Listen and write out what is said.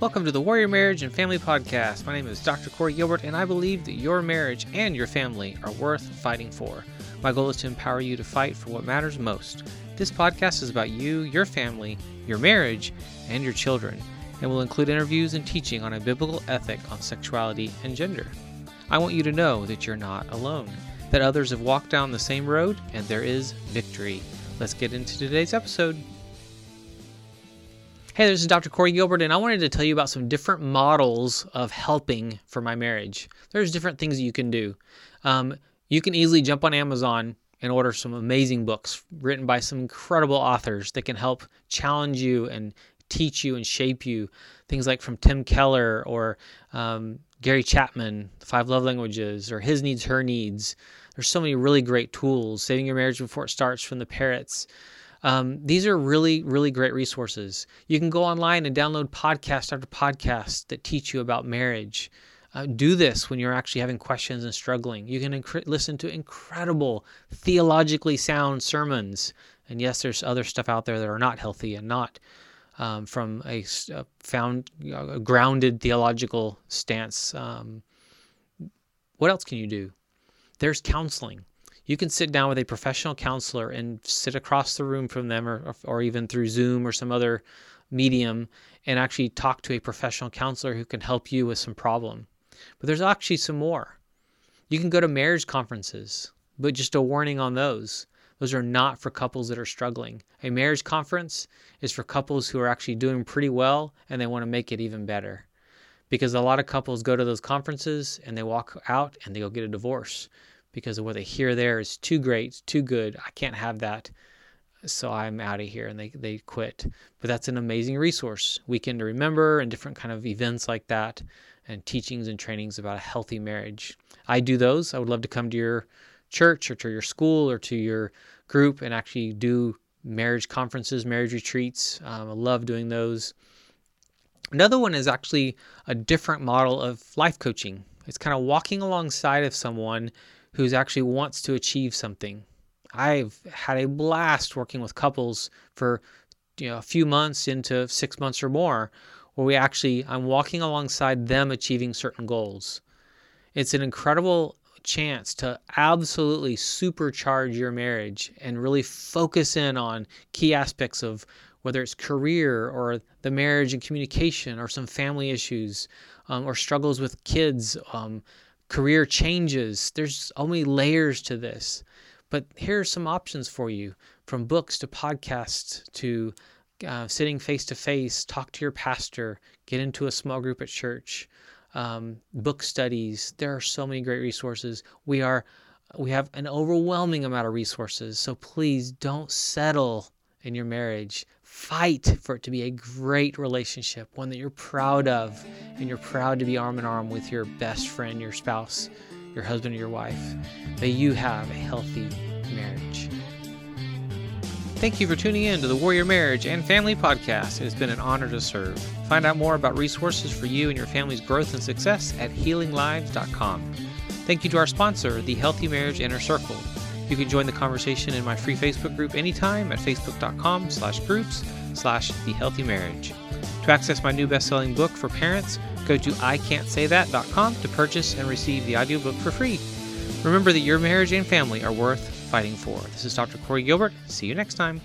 Welcome to the Warrior Marriage and Family Podcast. My name is Dr. Corey Gilbert, and I believe that your marriage and your family are worth fighting for. My goal is to empower you to fight for what matters most. This podcast is about you, your family, your marriage, and your children, and will include interviews and teaching on a biblical ethic on sexuality and gender. I want you to know that you're not alone, that others have walked down the same road, and there is victory. Let's get into today's episode. Hey, this is Dr. Corey Gilbert, and I wanted to tell you about some different models of helping for my marriage. There's different things that you can do. Um, you can easily jump on Amazon and order some amazing books written by some incredible authors that can help challenge you and teach you and shape you. Things like from Tim Keller or um, Gary Chapman, Five Love Languages, or His Needs, Her Needs. There's so many really great tools. Saving Your Marriage Before It Starts from the Parrotts. Um, these are really, really great resources. You can go online and download podcast after podcast that teach you about marriage. Uh, do this when you're actually having questions and struggling. You can inc- listen to incredible, theologically sound sermons. And yes, there's other stuff out there that are not healthy and not um, from a, a found, a grounded theological stance. Um, what else can you do? There's counseling you can sit down with a professional counselor and sit across the room from them or, or even through Zoom or some other medium and actually talk to a professional counselor who can help you with some problem. But there's actually some more. You can go to marriage conferences, but just a warning on those. Those are not for couples that are struggling. A marriage conference is for couples who are actually doing pretty well and they want to make it even better. Because a lot of couples go to those conferences and they walk out and they go get a divorce because of what they hear there is too great, too good. I can't have that. So I'm out of here and they, they quit. But that's an amazing resource. Weekend to remember and different kind of events like that and teachings and trainings about a healthy marriage. I do those. I would love to come to your church or to your school or to your group and actually do marriage conferences, marriage retreats. Um, I love doing those. Another one is actually a different model of life coaching. It's kind of walking alongside of someone who's actually wants to achieve something. I've had a blast working with couples for you know a few months into 6 months or more where we actually I'm walking alongside them achieving certain goals. It's an incredible chance to absolutely supercharge your marriage and really focus in on key aspects of whether it's career or the marriage and communication or some family issues um, or struggles with kids um, career changes. There's many layers to this. But here are some options for you from books to podcasts to uh, sitting face to face, talk to your pastor, get into a small group at church, um, book studies. There are so many great resources. We are we have an overwhelming amount of resources. So please don't settle in your marriage. Fight for it to be a great relationship, one that you're proud of, and you're proud to be arm in arm with your best friend, your spouse, your husband, or your wife. May you have a healthy marriage. Thank you for tuning in to the Warrior Marriage and Family Podcast. It has been an honor to serve. Find out more about resources for you and your family's growth and success at healinglives.com. Thank you to our sponsor, the Healthy Marriage Inner Circle. You can join the conversation in my free Facebook group anytime at facebook.com slash groups slash the healthy marriage. To access my new best-selling book for parents, go to ican'tsaythat.com to purchase and receive the audiobook for free. Remember that your marriage and family are worth fighting for. This is Dr. Corey Gilbert. See you next time.